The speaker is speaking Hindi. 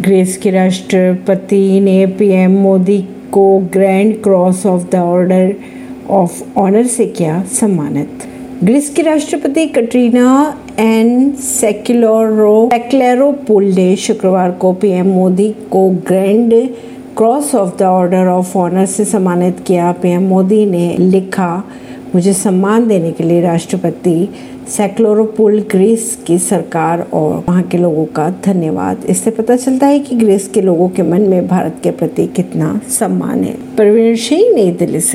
ग्रीस के राष्ट्रपति ने पीएम मोदी को grand cross of the order of honour से किया सम्मानित। ग्रीस के राष्ट्रपति कटरीना एन सेक्युलरो सेक्लेरोपुल ने शुक्रवार को पीएम मोदी को grand cross of the order of honour से सम्मानित किया। पीएम मोदी ने लिखा मुझे सम्मान देने के लिए राष्ट्रपति सैक्लोरोपुल ग्रीस की सरकार और वहाँ के लोगों का धन्यवाद। इससे पता चलता है कि ग्रीस के लोगों के मन में भारत के प्रति कितना सम्मान है। प्रवीण सिंह, नई दिल्ली से।